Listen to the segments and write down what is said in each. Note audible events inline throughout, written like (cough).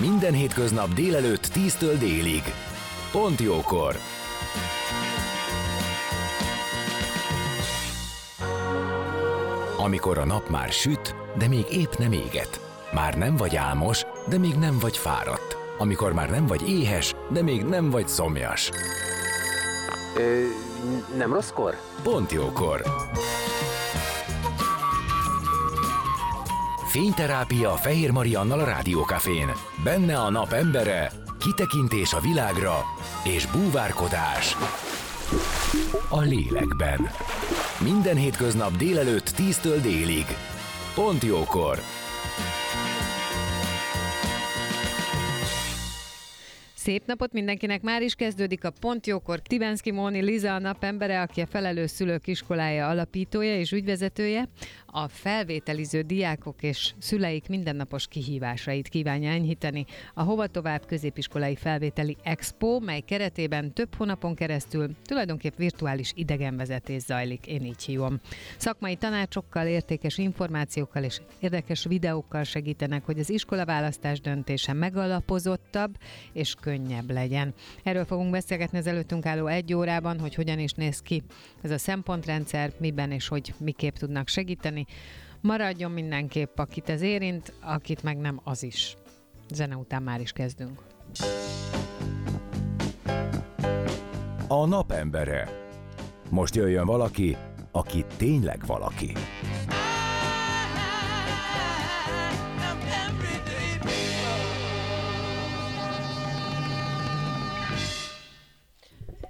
Minden hétköznap délelőtt 10-től délig. Pont jókor! Amikor a nap már süt, de még épp nem éget. Már nem vagy álmos, de még nem vagy fáradt. Amikor már nem vagy éhes, de még nem vagy szomjas. Ö, nem rosszkor? Pont jókor! Fényterápia Fehér Mariannal a Rádiókafén. Benne a nap embere, kitekintés a világra és búvárkodás a lélekben. Minden hétköznap délelőtt 10-től délig. Pont jókor! Szép napot mindenkinek! Már is kezdődik a Pont Jókor. Tibenszki Móni Liza a napembere, aki a Felelős Szülők Iskolája alapítója és ügyvezetője, a felvételiző diákok és szüleik mindennapos kihívásait kívánja enyhíteni. A Hova Tovább középiskolai felvételi expo, mely keretében több hónapon keresztül tulajdonképp virtuális idegenvezetés zajlik, én így hívom. Szakmai tanácsokkal, értékes információkkal és érdekes videókkal segítenek, hogy az iskolaválasztás döntése megalapozottabb és könnyebb legyen. Erről fogunk beszélgetni az előttünk álló egy órában, hogy hogyan is néz ki ez a szempontrendszer, miben és hogy miképp tudnak segíteni. Maradjon mindenképp, akit ez érint, akit meg nem, az is. Zene után már is kezdünk. A napembere. Most jöjjön valaki, aki tényleg valaki.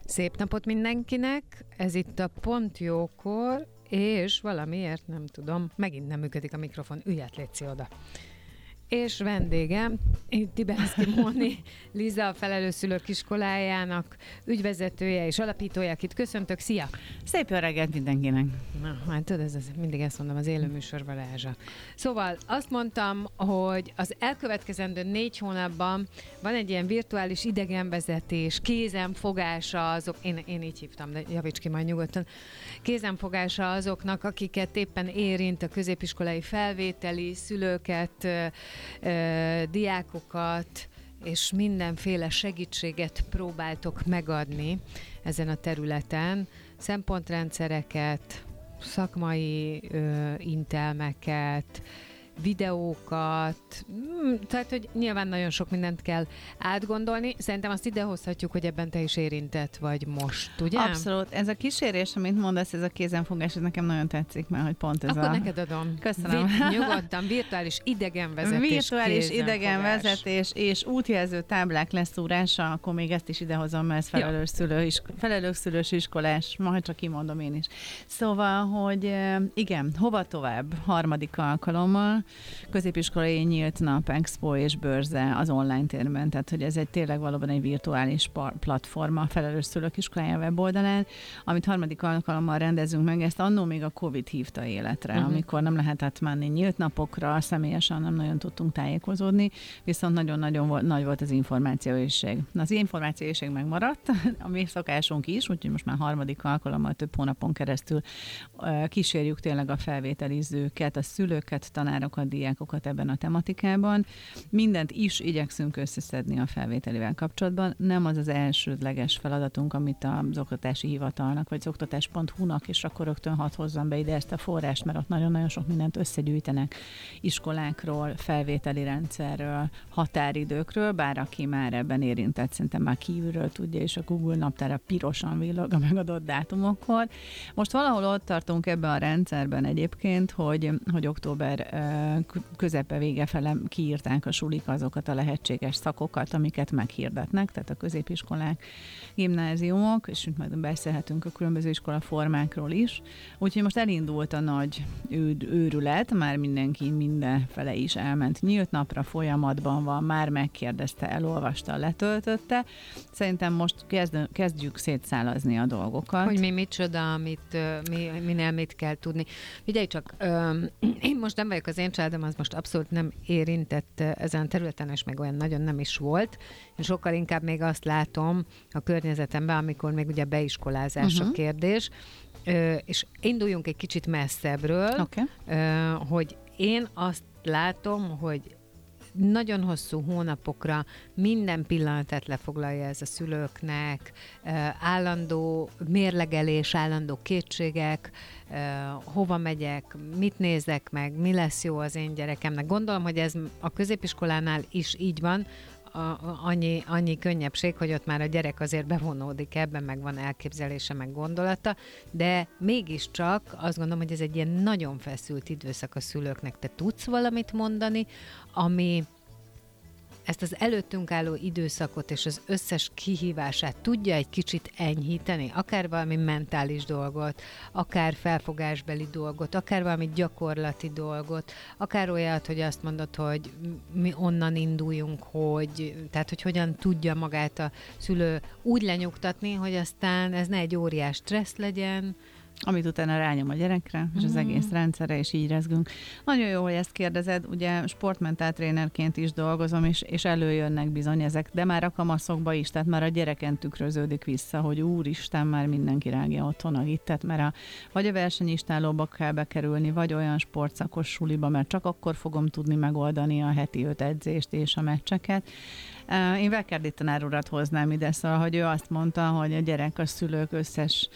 Szép napot mindenkinek! Ez itt a Pont Jókor, és valamiért nem tudom, megint nem működik a mikrofon, ügyet létszi oda. És vendégem, Tibenszki Móni, Liza, a Felelőszülők iskolájának ügyvezetője és alapítója, akit köszöntök. Szia! Szép jó reggelt mindenkinek! Na, hát tudod, ez, ez, mindig ezt mondom, az élő műsor varázsa. Szóval azt mondtam, hogy az elkövetkezendő négy hónapban van egy ilyen virtuális idegenvezetés, kézenfogása azok, én, én így hívtam, de javíts ki majd nyugodtan, kézenfogása azoknak, akiket éppen érint a középiskolai felvételi, szülőket, diákokat, és mindenféle segítséget próbáltok megadni ezen a területen, szempontrendszereket, szakmai ö, intelmeket, videókat, mm, tehát, hogy nyilván nagyon sok mindent kell átgondolni. Szerintem azt idehozhatjuk, hogy ebben te is érintett vagy most, ugye? Abszolút. Ez a kísérés, amit mondasz, ez a kézenfogás, ez nekem nagyon tetszik, mert hogy pont ez Akkor a... neked adom. Köszönöm. Vi- (laughs) nyugodtan, idegenvezetés, idegenvezetés. Virtuális idegenvezetés és útjelző táblák leszúrása, akkor még ezt is idehozom, mert ez felelős, szülő, is, felelős szülős iskolás, majd csak kimondom én is. Szóval, hogy igen, hova tovább? Harmadik alkalommal, középiskolai nyílt nap, expo és bőrze az online térben, tehát hogy ez egy tényleg valóban egy virtuális platforma felelős szülők iskolája weboldalán, amit harmadik alkalommal rendezünk meg, ezt annó még a Covid hívta életre, uh-huh. amikor nem lehetett menni nyílt napokra, személyesen nem nagyon tudtunk tájékozódni, viszont nagyon-nagyon volt, nagy volt az információiség. Na, az információiség megmaradt, (laughs) a mi szokásunk is, úgyhogy most már harmadik alkalommal több hónapon keresztül kísérjük tényleg a felvételizőket, a szülőket, tanárokat, diákokat ebben a tematikában. Mindent is igyekszünk összeszedni a felvételivel kapcsolatban. Nem az az elsődleges feladatunk, amit az oktatási hivatalnak, vagy az oktatás.hu-nak, és akkor rögtön hat hozzam be ide ezt a forrást, mert ott nagyon-nagyon sok mindent összegyűjtenek iskolákról, felvételi rendszerről, határidőkről, bár aki már ebben érintett, szerintem már kívülről tudja, és a Google naptára pirosan villog a megadott dátumokkor. Most valahol ott tartunk ebben a rendszerben egyébként, hogy, hogy október közepe vége fele kiírták a sulik azokat a lehetséges szakokat, amiket meghirdetnek, tehát a középiskolák, gimnáziumok, és majd beszélhetünk a különböző iskola formákról is. Úgyhogy most elindult a nagy őrület, már mindenki mindenfele is elment nyílt napra, folyamatban van, már megkérdezte, elolvasta, letöltötte. Szerintem most kezd, kezdjük szétszálazni a dolgokat. Hogy mi micsoda, amit, mi, minél mit kell tudni. Figyelj csak, én most nem vagyok az én családom, az most abszolút nem érintett ezen a területen, és meg olyan nagyon nem is volt. Én sokkal inkább még azt látom a környezetemben, amikor még ugye beiskolázás uh-huh. a kérdés, és induljunk egy kicsit messzebbről, okay. hogy én azt látom, hogy nagyon hosszú hónapokra minden pillanatát lefoglalja ez a szülőknek, állandó mérlegelés, állandó kétségek, hova megyek, mit nézek meg, mi lesz jó az én gyerekemnek. Gondolom, hogy ez a középiskolánál is így van, a, annyi, annyi könnyebbség, hogy ott már a gyerek azért bevonódik ebben, meg van elképzelése, meg gondolata, de mégiscsak azt gondolom, hogy ez egy ilyen nagyon feszült időszak a szülőknek. Te tudsz valamit mondani, ami, ezt az előttünk álló időszakot és az összes kihívását tudja egy kicsit enyhíteni, akár valami mentális dolgot, akár felfogásbeli dolgot, akár valami gyakorlati dolgot, akár olyat, hogy azt mondod, hogy mi onnan induljunk, hogy, tehát hogy hogyan tudja magát a szülő úgy lenyugtatni, hogy aztán ez ne egy óriás stressz legyen, amit utána rányom a gyerekre, és az mhm. egész rendszerre, és így rezgünk. Nagyon jó, hogy ezt kérdezed, ugye sportmentál trénerként is dolgozom, és, és előjönnek bizony ezek, de már a kamaszokba is, tehát már a gyereken tükröződik vissza, hogy úristen, már mindenki rágja otthon a hittet, mert a, vagy a versenyistálóba kell bekerülni, vagy olyan sportszakos suliba, mert csak akkor fogom tudni megoldani a heti öt edzést és a meccseket. Én Vekerdi tanár urat hoznám ide, szóval, hogy ő azt mondta, hogy a gyerek a szülők összes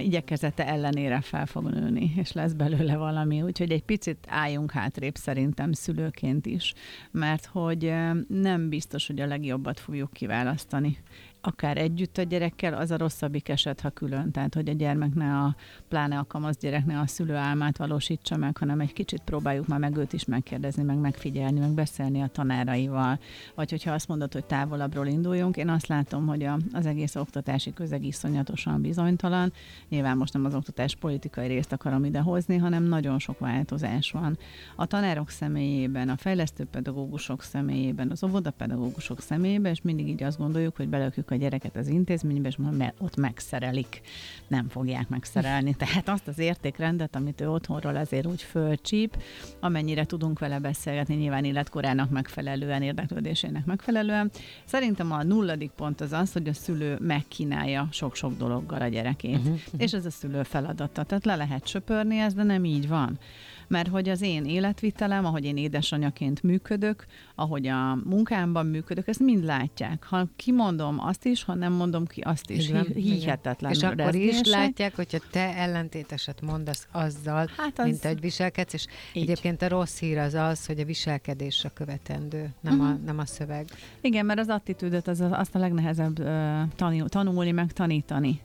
igyekezete ellenére fel fog nőni, és lesz belőle valami. Úgyhogy egy picit álljunk hátrébb szerintem szülőként is, mert hogy nem biztos, hogy a legjobbat fogjuk kiválasztani akár együtt a gyerekkel, az a rosszabbik eset, ha külön. Tehát, hogy a gyermek ne a, pláne a kamasz gyerek ne a szülő álmát valósítsa meg, hanem egy kicsit próbáljuk már meg őt is megkérdezni, meg megfigyelni, meg beszélni a tanáraival. Vagy hogyha azt mondod, hogy távolabbról induljunk, én azt látom, hogy a, az egész oktatási közeg iszonyatosan bizonytalan. Nyilván most nem az oktatás politikai részt akarom idehozni, hanem nagyon sok változás van. A tanárok személyében, a fejlesztő pedagógusok személyében, az óvodapedagógusok személyében, és mindig így azt gondoljuk, hogy belökjük a gyereket az intézménybe, és mert ott megszerelik. Nem fogják megszerelni. (laughs) Tehát azt az értékrendet, amit ő otthonról azért úgy fölcsíp, amennyire tudunk vele beszélgetni, nyilván életkorának megfelelően, érdeklődésének megfelelően. Szerintem a nulladik pont az az, hogy a szülő megkínálja sok-sok dologgal a gyerekét. Uh-huh. És ez a szülő feladata. Tehát le lehet söpörni ezt, de nem így van mert hogy az én életvitelem, ahogy én édesanyaként működök, ahogy a munkámban működök, ezt mind látják. Ha kimondom azt is, ha nem mondom ki azt is, igen, hihetetlen. És akkor is látják, hogyha te ellentéteset mondasz azzal, hát az... mint egy viselkedsz, és így. egyébként a rossz hír az az, hogy a viselkedés a követendő, nem, uh-huh. a, mhm. nem a szöveg. Igen, mert az attitűdöt az, azt a legnehezebb uh, tanulni, meg tanítani.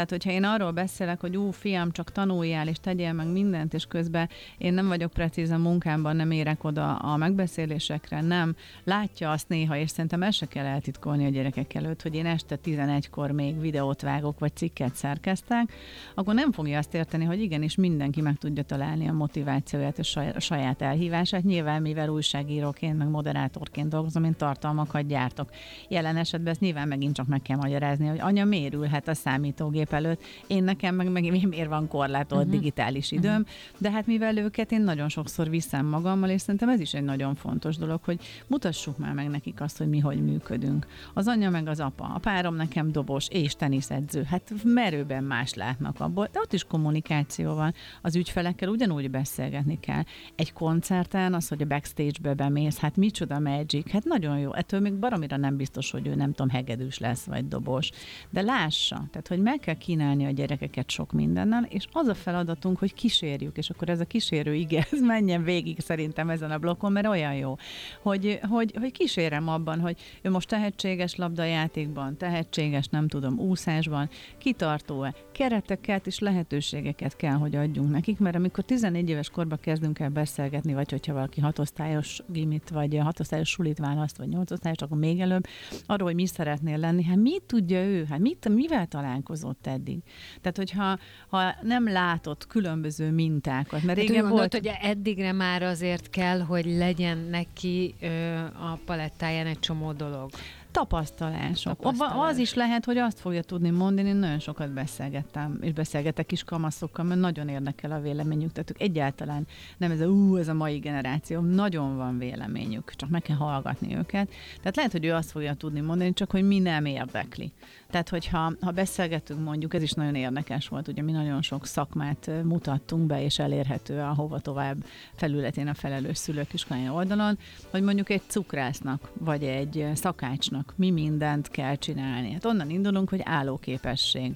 Tehát, hogyha én arról beszélek, hogy ú, fiam, csak tanuljál, és tegyél meg mindent, és közben én nem vagyok precíz a munkámban, nem érek oda a megbeszélésekre, nem. Látja azt néha, és szerintem el se kell eltitkolni a gyerekek előtt, hogy én este 11-kor még videót vágok, vagy cikket szerkeztek, akkor nem fogja azt érteni, hogy igenis mindenki meg tudja találni a motivációját a saját elhívását. Nyilván, mivel újságíróként, meg moderátorként dolgozom, én tartalmakat gyártok. Jelen esetben ezt nyilván megint csak meg kell magyarázni, hogy anya mérülhet a számítógép gép előtt. Én nekem meg, meg miért van korlátolt uh-huh. digitális időm, uh-huh. de hát mivel őket én nagyon sokszor viszem magammal, és szerintem ez is egy nagyon fontos dolog, hogy mutassuk már meg nekik azt, hogy mi hogy működünk. Az anyja meg az apa, a párom nekem dobos és teniszedző, hát merőben más látnak abból, de ott is kommunikáció van. Az ügyfelekkel ugyanúgy beszélgetni kell. Egy koncerten az, hogy a backstage-be bemész, hát micsoda magic, hát nagyon jó. Ettől még baromira nem biztos, hogy ő nem tudom, hegedűs lesz, vagy dobos. De lássa, tehát hogy meg kell kell kínálni a gyerekeket sok mindennel, és az a feladatunk, hogy kísérjük, és akkor ez a kísérő ige, (laughs) ez menjen végig szerintem ezen a blokkon, mert olyan jó, hogy, hogy, hogy kísérem abban, hogy ő most tehetséges labdajátékban, tehetséges, nem tudom, úszásban, kitartó-e, kereteket és lehetőségeket kell, hogy adjunk nekik, mert amikor 14 éves korba kezdünk el beszélgetni, vagy hogyha valaki hatosztályos gimit, vagy hatosztályos sulit választ, vagy nyolcosztályos, akkor még előbb, arról, hogy mi szeretnél lenni, hát mit tudja ő, hát mit, mivel találkozott eddig? Tehát, hogyha ha nem látott különböző mintákat, mert Hát régen úgy volt... hogy eddigre már azért kell, hogy legyen neki ö, a palettáján egy csomó dolog. Tapasztalások. Tapasztalás. Tapasztalás. Az is lehet, hogy azt fogja tudni mondani, én nagyon sokat beszélgettem, és beszélgetek is kamaszokkal, mert nagyon érdekel a véleményük, tehát ők egyáltalán nem ez a, ú, ez a mai generáció, nagyon van véleményük, csak meg kell hallgatni őket. Tehát lehet, hogy ő azt fogja tudni mondani, csak hogy mi nem érdekli. Tehát, hogyha ha beszélgetünk mondjuk, ez is nagyon érdekes volt, ugye mi nagyon sok szakmát mutattunk be, és elérhető a hova tovább felületén a felelős szülők iskolája oldalon, hogy mondjuk egy cukrásznak, vagy egy szakácsnak mi mindent kell csinálni. Hát onnan indulunk, hogy állóképesség.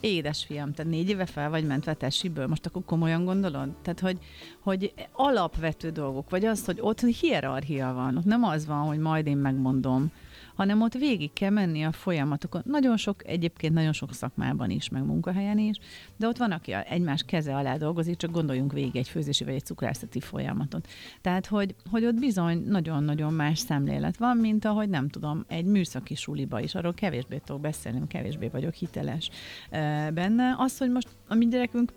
Édesfiam, te négy éve fel vagy mentve tesiből, most akkor komolyan gondolod? Tehát, hogy, hogy alapvető dolgok, vagy az, hogy ott hierarchia van, ott nem az van, hogy majd én megmondom, hanem ott végig kell menni a folyamatokon. Nagyon sok, egyébként nagyon sok szakmában is, meg munkahelyen is, de ott van, aki egymás keze alá dolgozik, csak gondoljunk végig egy főzési vagy egy cukrászati folyamatot. Tehát, hogy, hogy ott bizony nagyon-nagyon más szemlélet van, mint ahogy nem tudom, egy műszaki suliba is, arról kevésbé tudok beszélni, kevésbé vagyok hiteles benne. Az, hogy most a mi gyerekünk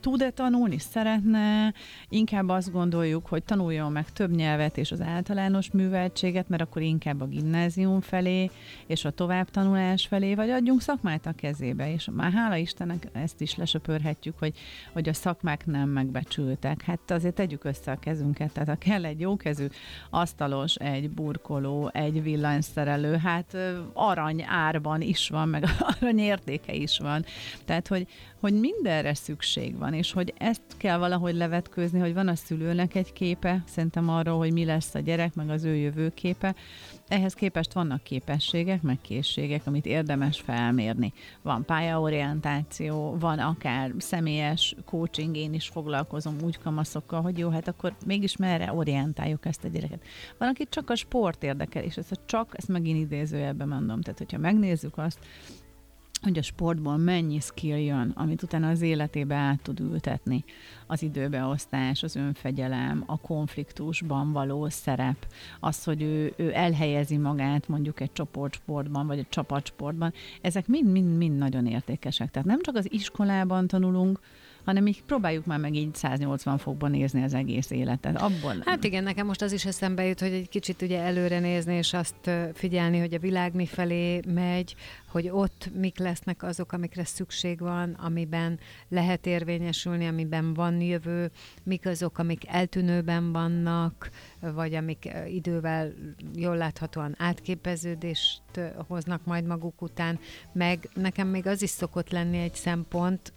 tud-e tanulni, szeretne, inkább azt gondoljuk, hogy tanuljon meg több nyelvet és az általános műveltséget, mert akkor inkább a gimnázium felé és a továbbtanulás felé, vagy adjunk szakmát a kezébe, és már hála Istennek ezt is lesöpörhetjük, hogy, hogy a szakmák nem megbecsültek. Hát azért tegyük össze a kezünket, tehát ha kell egy jókezű asztalos, egy burkoló, egy villanyszerelő, hát arany árban is van, meg (laughs) arany értéke is van. Tehát, hogy, hogy mindenre szükség van, és hogy ezt kell valahogy levetkőzni, hogy van a szülőnek egy képe, szerintem arról, hogy mi lesz a gyerek, meg az ő jövőképe. Ehhez képest vannak képességek, meg készségek, amit érdemes felmérni. Van pályaorientáció, van akár személyes coaching, én is foglalkozom úgy kamaszokkal, hogy jó, hát akkor mégis merre orientáljuk ezt a gyereket. Van, akit csak a sport érdekel, és ezt a csak, ezt megint idézőjelben mondom. Tehát, hogyha megnézzük azt, hogy a sportból mennyi skill jön, amit utána az életébe át tud ültetni. Az időbeosztás, az önfegyelem, a konfliktusban való szerep, az, hogy ő, ő elhelyezi magát mondjuk egy csoportsportban, vagy egy csapatsportban, ezek mind-mind-mind nagyon értékesek. Tehát nem csak az iskolában tanulunk, hanem így próbáljuk már meg így 180 fokban nézni az egész életet. Abból Hát igen, nekem most az is eszembe jut, hogy egy kicsit ugye előre nézni, és azt figyelni, hogy a világ mi felé megy, hogy ott mik lesznek azok, amikre szükség van, amiben lehet érvényesülni, amiben van jövő, mik azok, amik eltűnőben vannak, vagy amik idővel jól láthatóan átképeződést hoznak majd maguk után, meg nekem még az is szokott lenni egy szempont,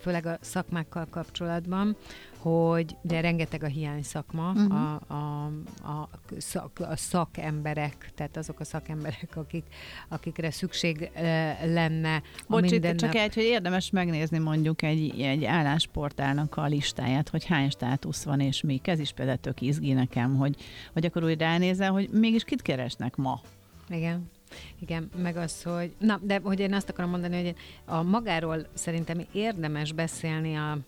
főleg a szakmákkal kapcsolatban, hogy ugye rengeteg a hiány szakma, uh-huh. a, a, a, szak, a szakemberek, tehát azok a szakemberek, akik, akikre szükség lenne Bocs, mindennap. csak egy, hogy érdemes megnézni mondjuk egy, egy állásportálnak a listáját, hogy hány státusz van és mik. Ez is például tök izgi nekem, hogy, hogy akkor úgy ránézel, hogy mégis kit keresnek ma. Igen. Igen, meg az, hogy... Na, de hogy én azt akarom mondani, hogy a magáról szerintem érdemes beszélni a,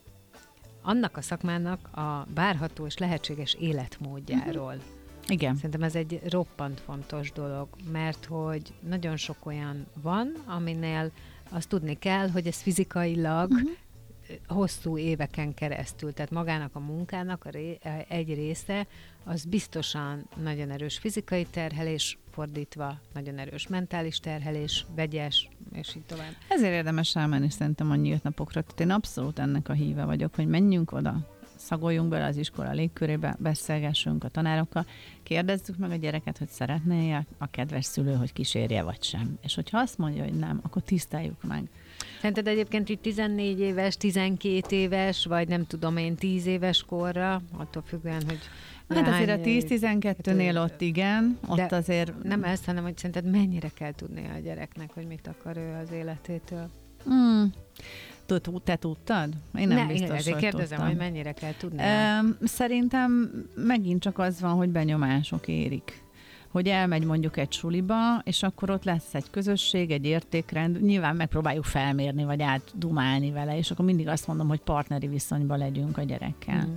annak a szakmának a várható és lehetséges életmódjáról. Igen. Szerintem ez egy roppant fontos dolog, mert hogy nagyon sok olyan van, aminél azt tudni kell, hogy ez fizikailag uh-huh. Hosszú éveken keresztül, tehát magának a munkának a ré, egy része, az biztosan nagyon erős fizikai terhelés, fordítva nagyon erős mentális terhelés, vegyes, és így tovább. Ezért érdemes elmenni szerintem a nyílt napokra. Tehát én abszolút ennek a híve vagyok, hogy menjünk oda, szagoljunk bele az iskola légkörébe, beszélgessünk a tanárokkal, kérdezzük meg a gyereket, hogy szeretné a kedves szülő, hogy kísérje vagy sem. És hogyha azt mondja, hogy nem, akkor tiszteljük meg. Szerinted egyébként így 14 éves, 12 éves, vagy nem tudom én 10 éves korra, attól függően, hogy Hát azért a hány- 10-12-nél ott igen, ott De azért Nem ezt, hanem hogy szerinted mennyire kell tudnia a gyereknek, hogy mit akar ő az életétől. Hmm. Te, te tudtad? Én nem ne, biztos, én ezért hogy kérdezem, tudtam. hogy mennyire kell tudni. Szerintem megint csak az van, hogy benyomások érik hogy elmegy mondjuk egy suliba, és akkor ott lesz egy közösség, egy értékrend, nyilván megpróbáljuk felmérni, vagy átdumálni vele, és akkor mindig azt mondom, hogy partneri viszonyban legyünk a gyerekkel. Mm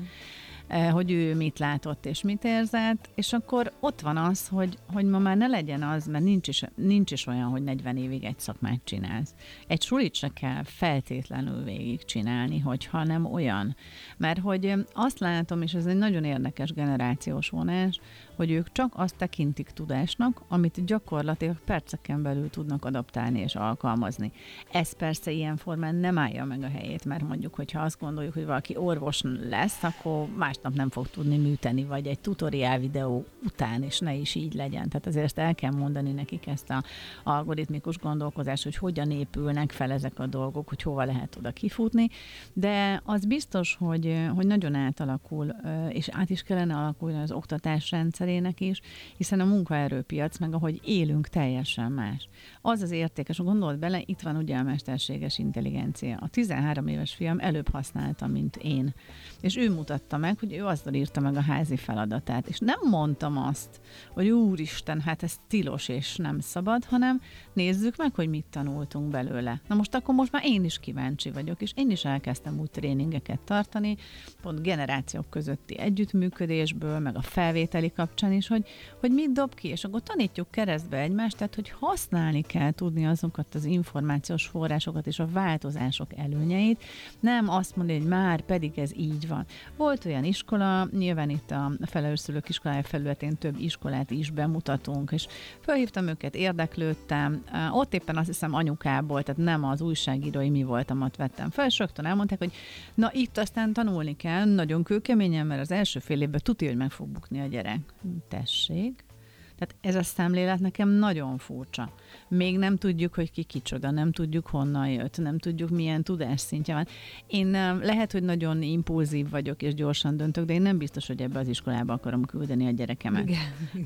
hogy ő mit látott és mit érzett, és akkor ott van az, hogy, hogy ma már ne legyen az, mert nincs is, nincs is olyan, hogy 40 évig egy szakmát csinálsz. Egy sulit se kell feltétlenül végig csinálni, hogyha nem olyan. Mert hogy azt látom, és ez egy nagyon érdekes generációs vonás, hogy ők csak azt tekintik tudásnak, amit gyakorlatilag perceken belül tudnak adaptálni és alkalmazni. Ez persze ilyen formán nem állja meg a helyét, mert mondjuk, hogyha azt gondoljuk, hogy valaki orvos lesz, akkor másnap nem fog tudni műteni, vagy egy tutoriál videó után, és ne is így legyen. Tehát azért ezt el kell mondani nekik ezt a algoritmikus gondolkozást, hogy hogyan épülnek fel ezek a dolgok, hogy hova lehet oda kifutni, de az biztos, hogy, hogy nagyon átalakul, és át is kellene alakulni az oktatásrendszer, rendszerének is, hiszen a munkaerőpiac, meg ahogy élünk, teljesen más. Az az értékes, gondolt bele, itt van ugye a mesterséges intelligencia. A 13 éves fiam előbb használta, mint én. És ő mutatta meg, hogy ő azzal írta meg a házi feladatát. És nem mondtam azt, hogy úristen, hát ez tilos és nem szabad, hanem nézzük meg, hogy mit tanultunk belőle. Na most akkor most már én is kíváncsi vagyok, és én is elkezdtem úgy tréningeket tartani, pont generációk közötti együttműködésből, meg a felvételi kapcsolatban, kapcsán is, hogy, hogy mit dob ki, és akkor tanítjuk keresztbe egymást, tehát hogy használni kell tudni azokat az információs forrásokat és a változások előnyeit, nem azt mondani, hogy már pedig ez így van. Volt olyan iskola, nyilván itt a felelős szülők iskolája felületén több iskolát is bemutatunk, és felhívtam őket, érdeklődtem, ott éppen azt hiszem anyukából, tehát nem az újságírói mi voltam, ott vettem fel, és rögtön elmondták, hogy na itt aztán tanulni kell, nagyon kőkeményen, mert az első fél évben tudja, hogy meg fog bukni a gyerek. Tessék. Tehát ez a szemlélet nekem nagyon furcsa. Még nem tudjuk, hogy ki kicsoda, nem tudjuk honnan jött, nem tudjuk milyen tudásszintje van. Én lehet, hogy nagyon impulzív vagyok és gyorsan döntök, de én nem biztos, hogy ebbe az iskolába akarom küldeni a gyerekemet. Igen,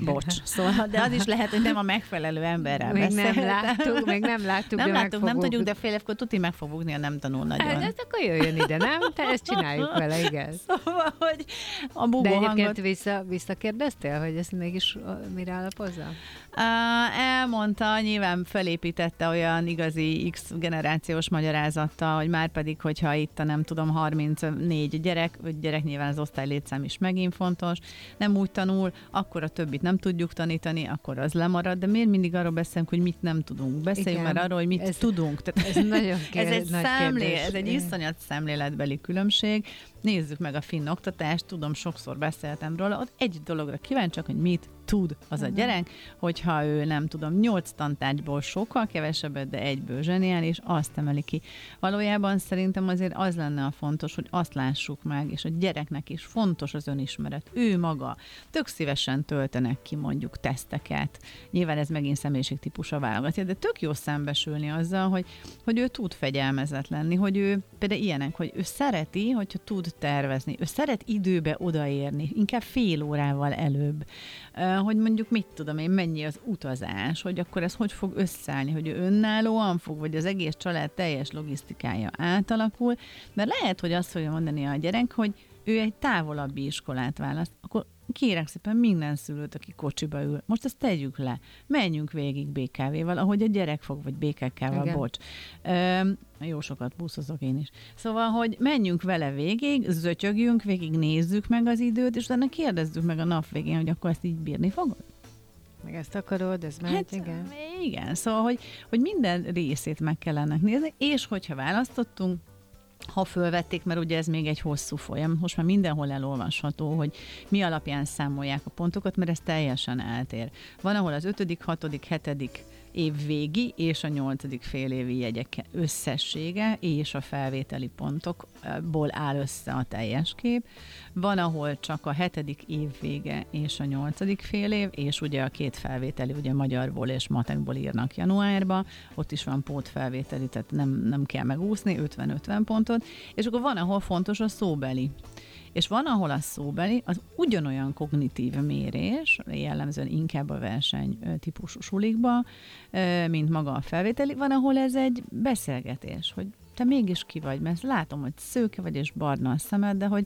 Bocs. Szóval, de az is lehet, hogy nem a megfelelő emberrel még beszéltem. nem láttuk, még nem láttuk, nem de láttuk, nem tudjuk, de fél évkor tuti meg fog bugni, nem tanul nagyon. Hát, ez akkor jöjjön ide, nem? Te ezt csináljuk vele, igen. (laughs) Szóval, hogy a bugó De egyébként hangot... vissza, visszakérdeztél, hogy ezt mégis mire alapozza? Uh, elmondta, nyilván felépítette olyan igazi X generációs magyarázattal, hogy már pedig, hogyha itt a nem tudom 34 gyerek, vagy gyerek nyilván az osztály létszám is megint fontos, nem úgy tanul, akkor a többit nem tudjuk tanítani, akkor az lemarad, de miért mindig arról beszélünk, hogy mit nem tudunk? Beszéljünk már arról, hogy mit ez, tudunk. Tehát ez nagyon kér, (laughs) ez egy nagy szemlé, kérdés. ez egy iszonyat szemléletbeli különbség. Nézzük meg a finn oktatást, tudom, sokszor beszéltem róla, ott egy dologra kíváncsiak, hogy mit tud az a gyerek, hogyha ő nem tudom, nyolc tantárgyból sokkal kevesebbet, de egyből zseniális, azt emeli ki. Valójában szerintem azért az lenne a fontos, hogy azt lássuk meg, és a gyereknek is fontos az önismeret. Ő maga tök szívesen töltenek ki mondjuk teszteket. Nyilván ez megint személyiségtípusa válogatja, de tök jó szembesülni azzal, hogy, hogy ő tud fegyelmezett lenni, hogy ő például ilyenek, hogy ő szereti, hogyha tud tervezni, ő szeret időbe odaérni, inkább fél órával előbb. Hogy mondjuk mit tudom én, mennyi az utazás, hogy akkor ez hogy fog összeállni, hogy ő önállóan fog, vagy az egész család teljes logisztikája átalakul, mert lehet, hogy azt fogja mondani a gyerek, hogy ő egy távolabbi iskolát választ, akkor kérek szépen minden szülőt, aki kocsiba ül, most ezt tegyük le, menjünk végig BKV-val, ahogy a gyerek fog, vagy BKK-val, Igen. bocs. Ö, jó sokat buszozok én is. Szóval, hogy menjünk vele végig, zötyögjünk végig, nézzük meg az időt, és utána kérdezzük meg a nap végén, hogy akkor ezt így bírni fogod? Meg ezt akarod, ez megy, hát, igen. Igen, szóval, hogy, hogy minden részét meg kellene nézni, és hogyha választottunk, ha fölvették, mert ugye ez még egy hosszú folyam, most már mindenhol elolvasható, hogy mi alapján számolják a pontokat, mert ez teljesen eltér. Van, ahol az ötödik, hatodik, hetedik év végi és a nyolcadik fél évi jegyek összessége és a felvételi pontokból áll össze a teljes kép. Van, ahol csak a hetedik év vége és a nyolcadik fél év, és ugye a két felvételi, ugye magyarból és matekból írnak januárba, ott is van pótfelvételi, tehát nem, nem kell megúszni, 50-50 pontos gondolatot, és akkor van, ahol fontos a szóbeli. És van, ahol a szóbeli az ugyanolyan kognitív mérés, jellemzően inkább a verseny típusú sulikba, mint maga a felvételi, van, ahol ez egy beszélgetés, hogy te mégis ki vagy, mert látom, hogy szőke vagy és barna a szemed, de hogy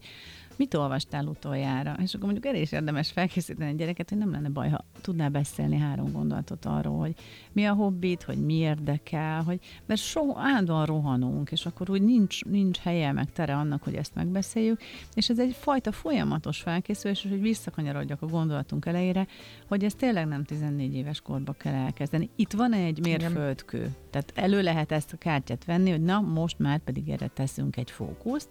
mit olvastál utoljára? És akkor mondjuk elég is érdemes felkészíteni egy gyereket, hogy nem lenne baj, ha tudnál beszélni három gondolatot arról, hogy mi a hobbit, hogy mi érdekel, hogy, mert so, állandóan rohanunk, és akkor úgy nincs, nincs helye, meg tere annak, hogy ezt megbeszéljük, és ez egy fajta folyamatos felkészülés, és hogy visszakanyarodjak a gondolatunk elejére, hogy ez tényleg nem 14 éves korba kell elkezdeni. Itt van egy mérföldkő, tehát elő lehet ezt a kártyát venni, hogy na, most már pedig erre teszünk egy fókuszt,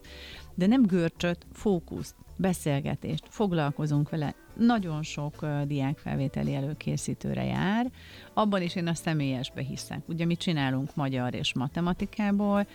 de nem görcsöt, fókuszt, beszélgetést, foglalkozunk vele. Nagyon sok uh, diákfelvételi előkészítőre jár. Abban is én a személyesbe hiszek. Ugye mi csinálunk magyar és matematikából,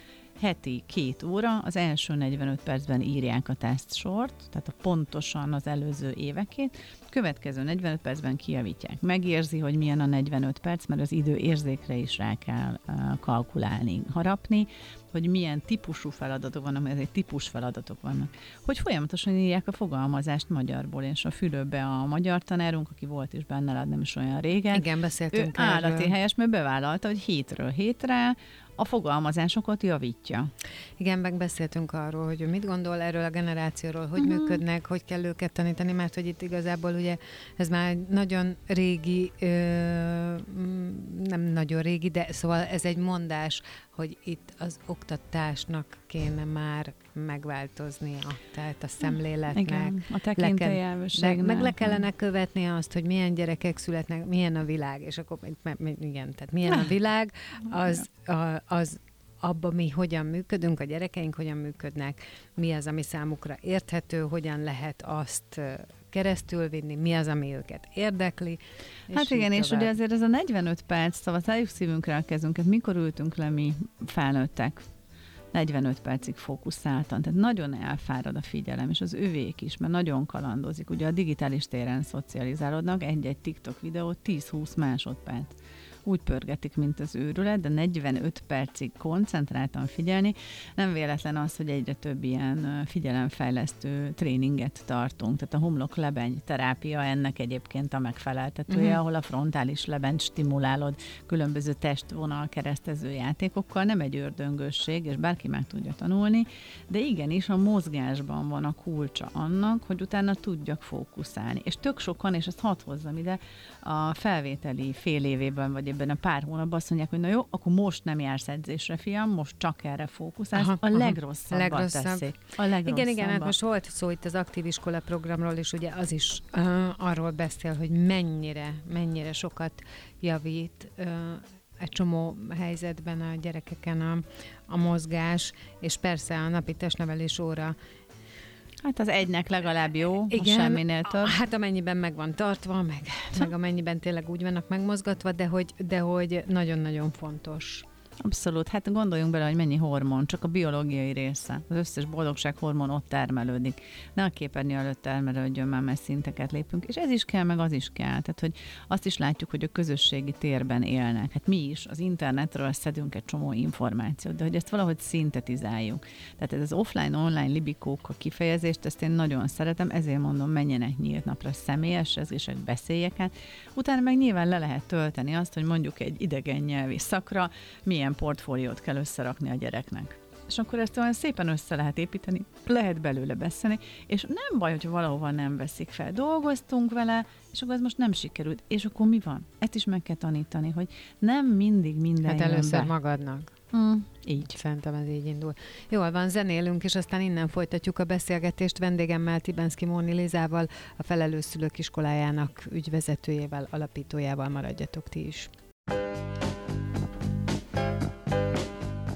heti két óra, az első 45 percben írják a tesztsort, tehát a pontosan az előző évekét, következő 45 percben kijavítják. Megérzi, hogy milyen a 45 perc, mert az idő érzékre is rá kell kalkulálni, harapni, hogy milyen típusú feladatok vannak, mert ezek típus feladatok vannak. Hogy folyamatosan írják a fogalmazást magyarból, és a fülőbe a magyar tanárunk, aki volt is benne, nem is olyan régen. Igen, beszéltünk ő állati helyes, mert bevállalta, hogy hétről hétre a fogalmazásokat javítja. Igen, megbeszéltünk arról, hogy mit gondol erről a generációról, hogy uh-huh. működnek, hogy kell őket tanítani, mert hogy itt igazából ugye ez már nagyon régi, ö, nem nagyon régi, de szóval ez egy mondás, hogy itt az oktatásnak kéne már megváltoznia, tehát a szemléletnek. Igen, a tekintélyelvűségnek. Meg le kellene követni azt, hogy milyen gyerekek születnek, milyen a világ, és akkor igen, tehát milyen a (laughs) világ, az, a, az abban mi hogyan működünk, a gyerekeink hogyan működnek, mi az, ami számukra érthető, hogyan lehet azt keresztülvinni, mi az, ami őket érdekli. Hát igen, és ugye azért ez a 45 perc, szóval szálljuk szívünkre a kezünket, mikor ültünk le mi felnőttek, 45 percig fókuszáltan, tehát nagyon elfárad a figyelem, és az övék is, mert nagyon kalandozik. Ugye a digitális téren szocializálódnak, egy-egy TikTok videó 10-20 másodperc úgy pörgetik, mint az őrület, de 45 percig koncentráltan figyelni. Nem véletlen az, hogy egyre több ilyen figyelemfejlesztő tréninget tartunk. Tehát a homlok lebeny terápia ennek egyébként a megfeleltetője, uh-huh. ahol a frontális lebent stimulálod különböző testvonal keresztező játékokkal. Nem egy ördöngösség, és bárki meg tudja tanulni, de igenis a mozgásban van a kulcsa annak, hogy utána tudjak fókuszálni. És tök sokan, és ezt hadd hozzam ide, a felvételi fél évében, vagy ebben a pár hónapban azt mondják, hogy na jó, akkor most nem jársz edzésre, fiam, most csak erre fókuszálsz. Aha, a legrosszabb. legrosszabb. teszik. A Igen, igen, hát most volt szó itt az aktív iskola programról, és ugye az is uh, arról beszél, hogy mennyire, mennyire sokat javít uh, egy csomó helyzetben a gyerekeken a, a mozgás, és persze a napi testnevelés óra Hát az egynek legalább jó, Igen, semminél több. Hát amennyiben meg van tartva, meg, meg amennyiben tényleg úgy vannak megmozgatva, de hogy, de hogy nagyon-nagyon fontos. Abszolút. Hát gondoljunk bele, hogy mennyi hormon, csak a biológiai része. Az összes boldogság hormon ott termelődik. Ne a képernyő előtt termelődjön, már mert szinteket lépünk. És ez is kell, meg az is kell. Tehát, hogy azt is látjuk, hogy a közösségi térben élnek. Hát mi is az internetről szedünk egy csomó információt, de hogy ezt valahogy szintetizáljuk. Tehát ez az offline-online libikók a kifejezést, ezt én nagyon szeretem, ezért mondom, menjenek nyílt napra személyes, ez is egy át. Utána meg nyilván le lehet tölteni azt, hogy mondjuk egy idegen nyelvi szakra milyen milyen portfóliót kell összerakni a gyereknek. És akkor ezt olyan szépen össze lehet építeni, lehet belőle beszélni, és nem baj, hogyha valahova nem veszik fel. Dolgoztunk vele, és akkor ez most nem sikerült. És akkor mi van? Ezt is meg kell tanítani, hogy nem mindig minden Hát először be. magadnak. Mm, így. Szerintem ez így indul. Jól van, zenélünk, és aztán innen folytatjuk a beszélgetést vendégemmel, Tibenszki Móni Lizával, a Felelős Szülők Iskolájának ügyvezetőjével, alapítójával maradjatok ti is.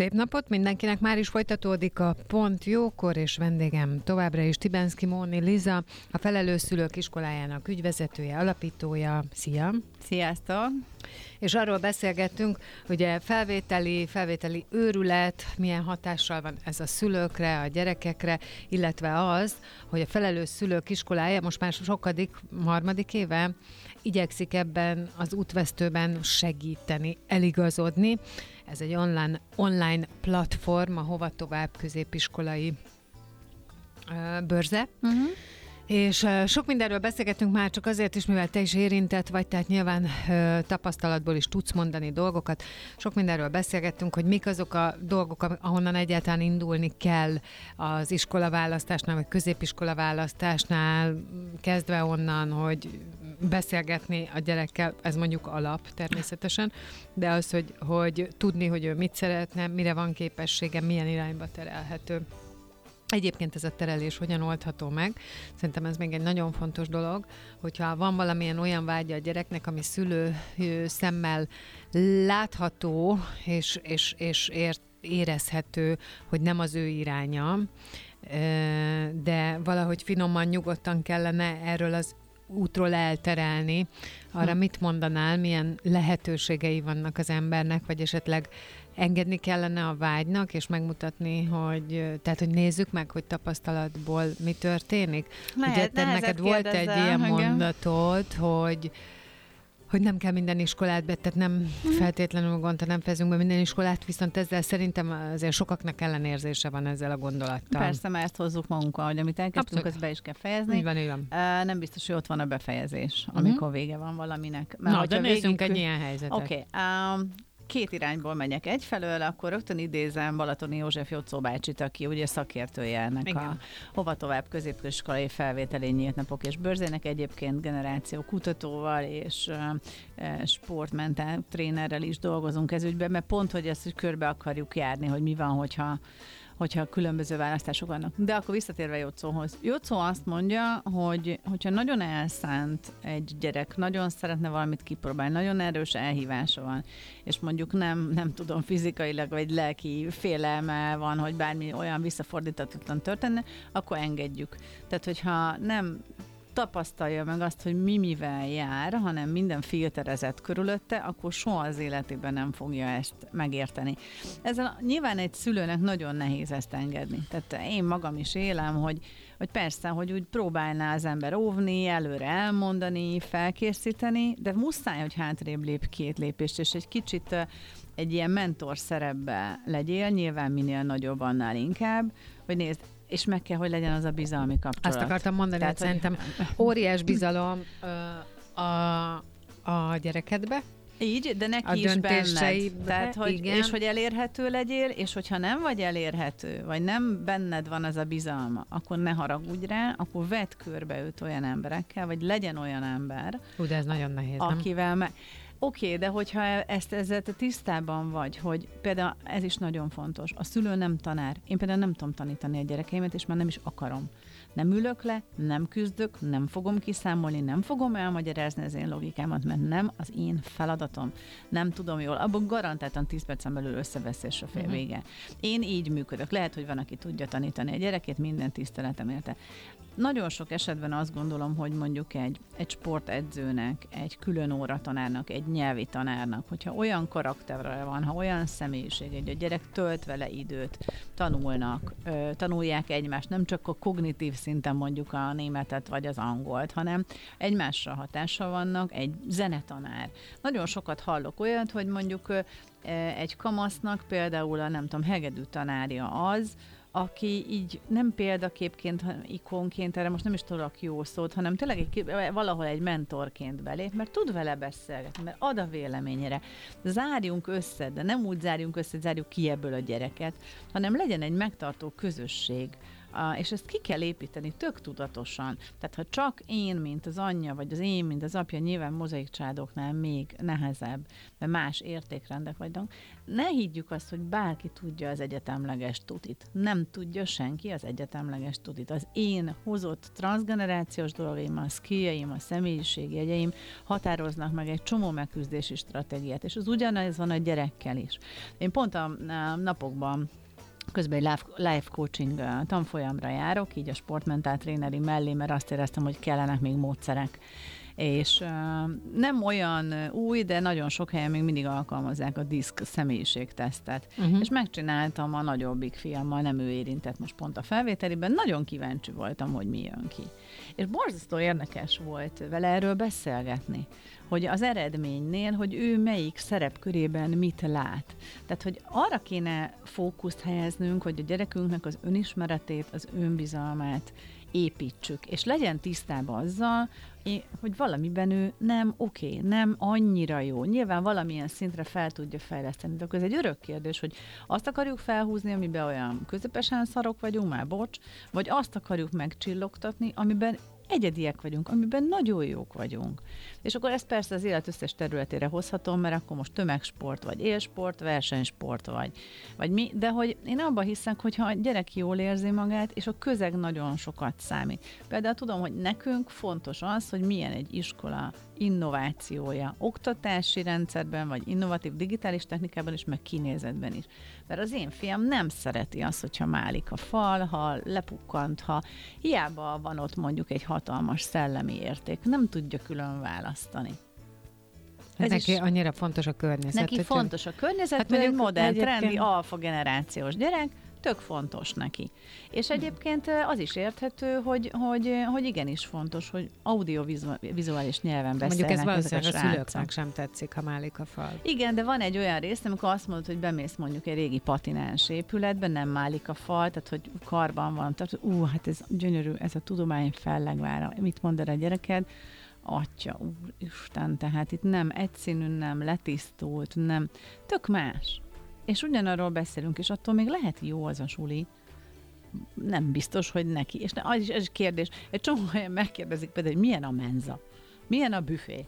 Szép napot mindenkinek, már is folytatódik a Pont Jókor, és vendégem továbbra is Tibenszki Móni Liza, a Felelős Szülők Iskolájának ügyvezetője, alapítója. Szia! Sziasztok! És arról beszélgettünk, ugye felvételi, felvételi őrület, milyen hatással van ez a szülőkre, a gyerekekre, illetve az, hogy a Felelős Szülők Iskolája most már sokadik, harmadik éve igyekszik ebben az útvesztőben segíteni, eligazodni. Ez egy online, online platform, a Hova Tovább középiskolai bőrze. Uh-huh. És uh, sok mindenről beszélgetünk már, csak azért is, mivel te is érintett vagy, tehát nyilván uh, tapasztalatból is tudsz mondani dolgokat. Sok mindenről beszélgettünk, hogy mik azok a dolgok, ahonnan egyáltalán indulni kell az iskolaválasztásnál, vagy középiskolaválasztásnál, kezdve onnan, hogy beszélgetni a gyerekkel, ez mondjuk alap természetesen, de az, hogy, hogy tudni, hogy ő mit szeretne, mire van képessége, milyen irányba terelhető. Egyébként ez a terelés hogyan oldható meg? Szerintem ez még egy nagyon fontos dolog, hogyha van valamilyen olyan vágya a gyereknek, ami szülő szemmel látható és, és, és ért, érezhető, hogy nem az ő iránya, de valahogy finoman, nyugodtan kellene erről az útról elterelni. Arra hm. mit mondanál, milyen lehetőségei vannak az embernek, vagy esetleg engedni kellene a vágynak, és megmutatni, hogy, tehát, hogy nézzük meg, hogy tapasztalatból mi történik. Lehet, Ugye te neked volt egy ilyen mondatod, hogy hogy nem kell minden iskolát be, tehát nem mm. feltétlenül gondta, nem fejezünk be minden iskolát, viszont ezzel szerintem azért sokaknak ellenérzése van ezzel a gondolattal. Persze, mert ezt hozzuk magunkkal, hogy amit elkezdtünk, azt be is kell fejezni. Így van, így van. Uh, nem biztos, hogy ott van a befejezés, amikor uh-huh. vége van valaminek. Mert Na, de nézzünk egy ilyen helyzetet. Oké. Okay. Um, két irányból megyek. Egyfelől akkor rögtön idézem Balatoni József Jocó bácsit, aki ugye szakértője ennek Igen. a hova tovább középiskolai felvételén nyílt napok és bőrzének, egyébként generáció kutatóval és uh, sportmentál trénerrel is dolgozunk ez ügyben, mert pont, hogy ezt hogy körbe akarjuk járni, hogy mi van, hogyha hogyha különböző választások vannak. De akkor visszatérve Jocóhoz. Jocó azt mondja, hogy hogyha nagyon elszánt egy gyerek, nagyon szeretne valamit kipróbálni, nagyon erős elhívása van, és mondjuk nem, nem tudom, fizikailag vagy lelki félelme van, hogy bármi olyan visszafordítatlan történne, akkor engedjük. Tehát, hogyha nem tapasztalja meg azt, hogy mi mivel jár, hanem minden filterezett körülötte, akkor soha az életében nem fogja ezt megérteni. Ezzel nyilván egy szülőnek nagyon nehéz ezt engedni. Tehát én magam is élem, hogy, hogy persze, hogy úgy próbálná az ember óvni, előre elmondani, felkészíteni, de muszáj, hogy hátrébb lép két lépést, és egy kicsit egy ilyen mentor szerepbe legyél, nyilván minél nagyobb, annál inkább, hogy nézd, és meg kell, hogy legyen az a bizalmi kapcsolat. Azt akartam mondani, Tehát, hogy szerintem óriás bizalom a, a gyerekedbe, így, de neki a is benned. Tehát, hogy, igen. És hogy elérhető legyél, és hogyha nem vagy elérhető, vagy nem benned van az a bizalma, akkor ne haragudj rá, akkor vedd körbe őt olyan emberekkel, vagy legyen olyan ember. Ú, de ez nagyon nehéz, akivel nem? Me- Oké, okay, de hogyha ezt ezzel te tisztában vagy, hogy például ez is nagyon fontos, a szülő nem tanár. Én például nem tudom tanítani a gyerekeimet, és már nem is akarom. Nem ülök le, nem küzdök, nem fogom kiszámolni, nem fogom elmagyarázni az én logikámat, mert nem az én feladatom. Nem tudom jól. Abban garantáltan 10 percen belül összeveszés a fél uh-huh. vége. Én így működök. Lehet, hogy van, aki tudja tanítani a gyerekét, minden tiszteletem érte. Nagyon sok esetben azt gondolom, hogy mondjuk egy, egy sportedzőnek, egy külön óratanárnak, egy nyelvi tanárnak, hogyha olyan karakterre van, ha olyan személyiség, hogy a gyerek tölt vele időt, tanulnak, ö, tanulják egymást, nem csak a kognitív szinten mondjuk a németet vagy az angolt, hanem egymásra hatással vannak, egy zenetanár. Nagyon sokat hallok olyat, hogy mondjuk ö, egy kamasznak például a nem tudom, hegedű tanárja az, aki így nem példaképként, hanem ikonként, erre most nem is tudok jó szót, hanem tényleg egy, valahol egy mentorként belép, mert tud vele beszélgetni, mert ad a véleményére. Zárjunk össze, de nem úgy zárjunk össze, zárjuk ki ebből a gyereket, hanem legyen egy megtartó közösség, és ezt ki kell építeni tök tudatosan. Tehát ha csak én, mint az anyja, vagy az én, mint az apja, nyilván mozaik családoknál még nehezebb, mert más értékrendek vagyunk, ne higgyük azt, hogy bárki tudja az egyetemleges tutit. Nem tudja senki az egyetemleges tutit. Az én hozott transgenerációs dolgaim, a skilljeim, a személyiségjegyeim határoznak meg egy csomó megküzdési stratégiát, és az ugyanez van a gyerekkel is. Én pont a napokban közben egy life, coaching tanfolyamra járok, így a sportmentál tréneri mellé, mert azt éreztem, hogy kellenek még módszerek és nem olyan új, de nagyon sok helyen még mindig alkalmazzák a diszk személyiségtesztet. Uh-huh. És megcsináltam a nagyobbik fiammal, nem ő érintett most pont a felvételiben, nagyon kíváncsi voltam, hogy mi jön ki. És borzasztó érdekes volt vele erről beszélgetni, hogy az eredménynél, hogy ő melyik szerepkörében mit lát. Tehát, hogy arra kéne fókuszt helyeznünk, hogy a gyerekünknek az önismeretét, az önbizalmát építsük, és legyen tisztában azzal, hogy valamiben ő nem oké, okay, nem annyira jó. Nyilván valamilyen szintre fel tudja fejleszteni, de akkor ez egy örök kérdés, hogy azt akarjuk felhúzni, amiben olyan közepesen szarok vagyunk, már bocs, vagy azt akarjuk megcsillogtatni, amiben egyediek vagyunk, amiben nagyon jók vagyunk. És akkor ezt persze az élet összes területére hozhatom, mert akkor most tömegsport, vagy élsport, versenysport, vagy, vagy mi, de hogy én abban hiszek, hogy ha a gyerek jól érzi magát, és a közeg nagyon sokat számít. Például tudom, hogy nekünk fontos az, hogy milyen egy iskola innovációja oktatási rendszerben, vagy innovatív digitális technikában is, meg kinézetben is. Mert az én fiam nem szereti azt, hogyha málik a fal, ha lepukkant, ha hiába van ott mondjuk egy hatalmas szellemi érték, nem tudja külön választani. Ez neki is, annyira fontos a környezet. Neki fontos a környezet, hát mert egy modern, trendi, alfa generációs gyerek, tök fontos neki. És egyébként az is érthető, hogy, hogy, hogy igenis fontos, hogy audiovizuális nyelven beszélnek Mondjuk ez valószínűleg a, a szülőknek sem tetszik, ha málik a fal. Igen, de van egy olyan rész, amikor azt mondod, hogy bemész mondjuk egy régi patináns épületbe, nem málik a fal, tehát hogy karban van, tehát ú, hát ez gyönyörű, ez a tudomány fellegvára. Mit mond a gyereked? Atya, úristen, tehát itt nem egyszínű, nem letisztult, nem, tök más. És ugyanarról beszélünk, és attól még lehet jó az a suli, nem biztos, hogy neki. És az is, ez is kérdés. Egy csomó helyen megkérdezik például, hogy milyen a menza, milyen a büfé,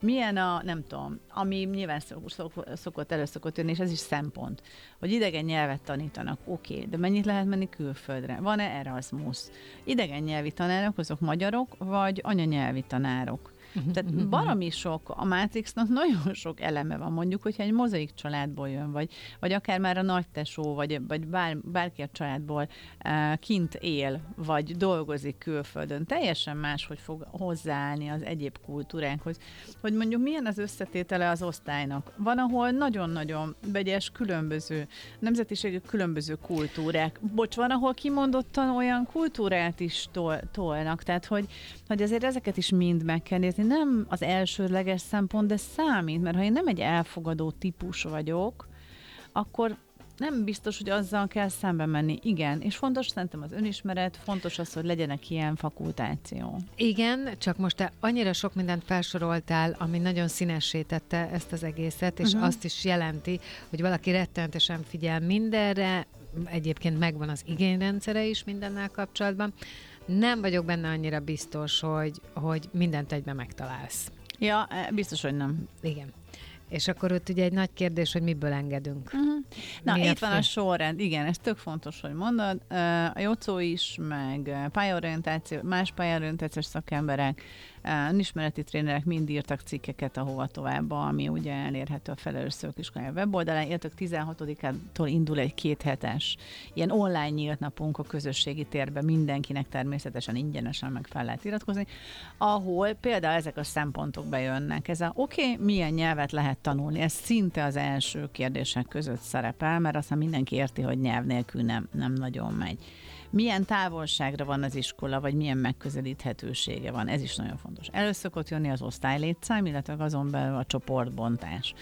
milyen a, nem tudom, ami nyilván szok, szok, szokott, elő szokott jönni, és ez is szempont, hogy idegen nyelvet tanítanak, oké, okay, de mennyit lehet menni külföldre? Van-e Erasmus? Idegen nyelvi tanárok, azok magyarok, vagy anyanyelvi tanárok? Tehát baromi sok, a Matrixnak nagyon sok eleme van, mondjuk, hogyha egy mozaik családból jön, vagy, vagy akár már a nagytesó, vagy, vagy bár, bárki a családból uh, kint él, vagy dolgozik külföldön, teljesen más, hogy fog hozzáállni az egyéb kultúránkhoz. Hogy mondjuk milyen az összetétele az osztálynak. Van, ahol nagyon-nagyon vegyes, különböző nemzetiségű, különböző kultúrák. Bocs, van, ahol kimondottan olyan kultúrát is tol, tolnak, tehát hogy, hogy azért ezeket is mind meg kell nézni nem az elsődleges szempont, de számít, mert ha én nem egy elfogadó típus vagyok, akkor nem biztos, hogy azzal kell szembe menni. Igen, és fontos szerintem az önismeret, fontos az, hogy legyenek ilyen fakultáció. Igen, csak most te annyira sok mindent felsoroltál, ami nagyon színessé tette ezt az egészet, és uh-huh. azt is jelenti, hogy valaki rettenetesen figyel mindenre, egyébként megvan az igényrendszere is mindennel kapcsolatban, nem vagyok benne annyira biztos, hogy, hogy mindent egyben megtalálsz. Ja, e, biztos, hogy nem. Igen. És akkor ott ugye egy nagy kérdés, hogy miből engedünk. Uh-huh. Na, Miért itt van a sorrend. Igen, ez tök fontos, hogy mondod. A Jocó is, meg pályorientáció, más pályorientációs szakemberek, önismereti trénerek mind írtak cikkeket ahova tovább, ami ugye elérhető a felelős szőkiskolája weboldalán. Illetve 16-ától indul egy kéthetes ilyen online nyílt napunk a közösségi térben mindenkinek természetesen ingyenesen meg fel lehet iratkozni, ahol például ezek a szempontok bejönnek. Ez a oké, okay, milyen nyelvet lehet tanulni? Ez szinte az első kérdések között szerepel, mert aztán mindenki érti, hogy nyelv nélkül nem, nem nagyon megy milyen távolságra van az iskola, vagy milyen megközelíthetősége van, ez is nagyon fontos. Először szokott jönni az osztálylétszám, illetve azon belül a csoportbontás.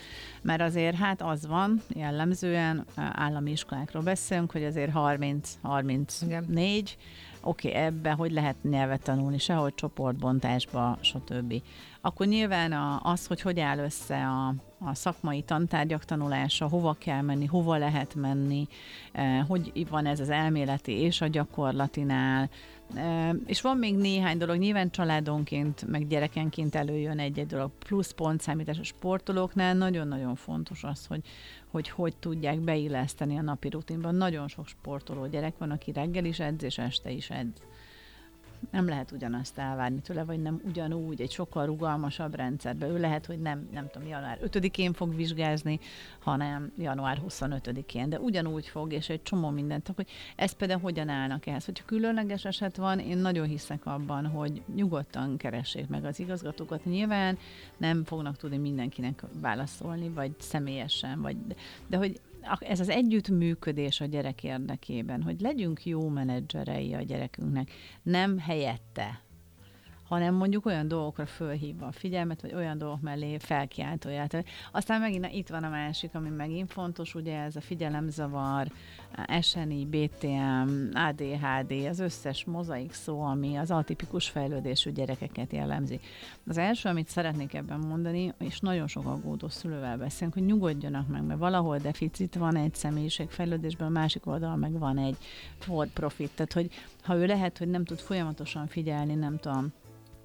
Mert azért hát az van, jellemzően állami iskolákról beszélünk, hogy azért 30-34, oké, okay, ebbe hogy lehet nyelvet tanulni, sehogy csoportbontásba, stb. Akkor nyilván az, hogy hogy áll össze a, a szakmai tantárgyak tanulása, hova kell menni, hova lehet menni, eh, hogy van ez az elméleti és a gyakorlatinál, eh, és van még néhány dolog, nyilván családonként, meg gyerekenként előjön egy-egy dolog, plusz pontszámítás a sportolóknál, nagyon-nagyon fontos az, hogy, hogy hogy tudják beilleszteni a napi rutinban. Nagyon sok sportoló gyerek van, aki reggel is edz, és este is edz nem lehet ugyanazt elvárni tőle, vagy nem ugyanúgy, egy sokkal rugalmasabb rendszerbe. Ő lehet, hogy nem, nem tudom, január 5-én fog vizsgázni, hanem január 25-én, de ugyanúgy fog, és egy csomó mindent, hogy ez például hogyan állnak ehhez. Hogyha különleges eset van, én nagyon hiszek abban, hogy nyugodtan keressék meg az igazgatókat. Nyilván nem fognak tudni mindenkinek válaszolni, vagy személyesen, vagy, de hogy ez az együttműködés a gyerek érdekében, hogy legyünk jó menedzserei a gyerekünknek, nem helyette, hanem mondjuk olyan dolgokra fölhívva a figyelmet, vagy olyan dolgok mellé felkiáltóját. Aztán megint itt van a másik, ami megint fontos, ugye ez a figyelemzavar, SNI, BTM, ADHD, az összes mozaik szó, ami az atipikus fejlődésű gyerekeket jellemzi. Az első, amit szeretnék ebben mondani, és nagyon sok aggódó szülővel beszélünk, hogy nyugodjanak meg, mert valahol deficit van egy személyiségfejlődésben, a másik oldal meg van egy for profit, tehát hogy ha ő lehet, hogy nem tud folyamatosan figyelni, nem tudom,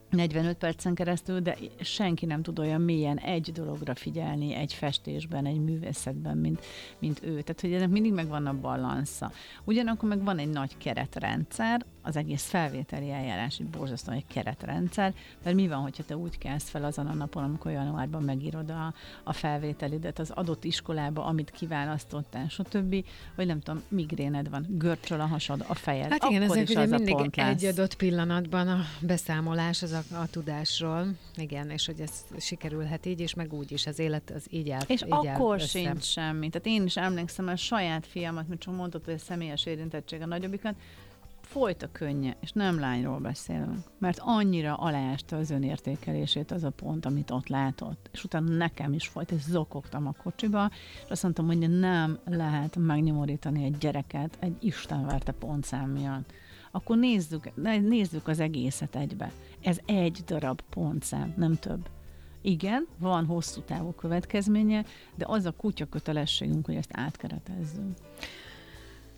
45 percen keresztül, de senki nem tud olyan mélyen egy dologra figyelni, egy festésben, egy művészetben, mint, mint ő. Tehát, hogy ennek mindig megvan a balansza. Ugyanakkor meg van egy nagy keretrendszer, az egész felvételi eljárás egy borzasztó egy keretrendszer, mert mi van, hogyha te úgy kezd fel azon a napon, amikor januárban megírod a, a felvételidet az adott iskolába, amit kiválasztottál, stb., vagy nem tudom, migréned van, görcsöl a hasad, a fejed. Hát igen, Akkor ezek is ugye az mindig egy adott pillanatban a beszámolás az a, a tudásról, igen, és hogy ez sikerülhet így, és meg úgy is, az élet az így áll. És így áll akkor össze. sincs semmi. Tehát én is emlékszem, a saját fiamat, mert csak mondtad, hogy a személyes érintettség a nagyobbikat, folyt a könnye, és nem lányról beszélünk, mert annyira aláásta az önértékelését az a pont, amit ott látott. És utána nekem is folyt, és zokogtam a kocsiba, és azt mondtam, hogy nem lehet megnyomorítani egy gyereket egy istenverte pontszám miatt. Akkor nézzük, nézzük az egészet egybe. Ez egy darab pontszám, nem több. Igen, van hosszú távú következménye, de az a kutya kötelességünk, hogy ezt átkeretezzünk.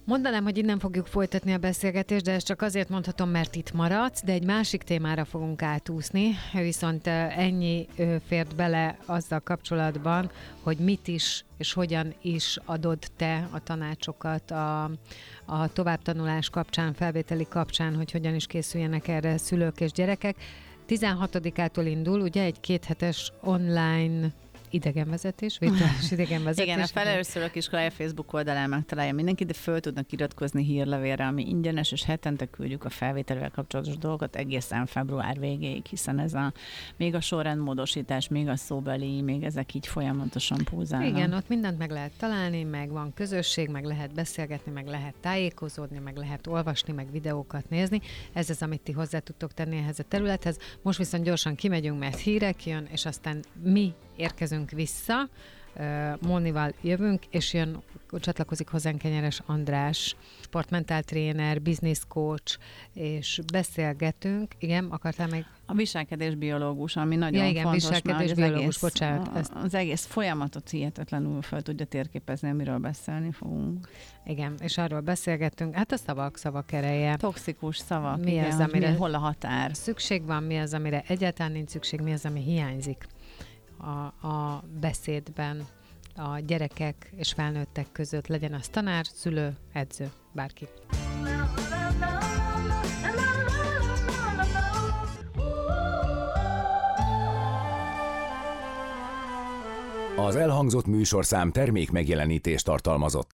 Mondanám, hogy innen fogjuk folytatni a beszélgetést, de ezt csak azért mondhatom, mert itt maradsz, de egy másik témára fogunk átúszni, viszont ennyi fért bele azzal kapcsolatban, hogy mit is és hogyan is adod te a tanácsokat a, a továbbtanulás kapcsán, felvételi kapcsán, hogy hogyan is készüljenek erre szülők és gyerekek. 16-ától indul, ugye egy kéthetes online idegenvezetés, virtuális (laughs) idegenvezetés. Igen, a felelős szülők iskolája Facebook oldalán megtalálja mindenki, de föl tudnak iratkozni hírlevélre, ami ingyenes, és hetente küldjük a felvételvel kapcsolatos dolgokat egészen február végéig, hiszen ez a még a sorrendmódosítás, még a szóbeli, még ezek így folyamatosan púzálnak. Igen, ott mindent meg lehet találni, meg van közösség, meg lehet beszélgetni, meg lehet tájékozódni, meg lehet olvasni, meg videókat nézni. Ez az, amit ti hozzá tudtok tenni ehhez a területhez. Most viszont gyorsan kimegyünk, mert hírek jön, és aztán mi érkezünk vissza, Mónival jövünk, és jön, csatlakozik hozzánk Kenyeres András, sportmentál tréner, business coach, és beszélgetünk. Igen, akartál még? A viselkedés biológus, ami nagyon ja, igen, fontos, viselkedés mert biológus, egész, bocsánat. Ezt... Az egész folyamatot hihetetlenül fel tudja térképezni, amiről beszélni fogunk. Igen, és arról beszélgettünk, hát a szavak, szavak ereje. Toxikus szavak, mi igen, az, amire mi, hol a határ? Szükség van, mi az, amire egyáltalán nincs szükség, mi az, ami hiányzik a, a beszédben a gyerekek és felnőttek között, legyen az tanár, szülő, edző, bárki. Az elhangzott műsorszám termék megjelenítést tartalmazott.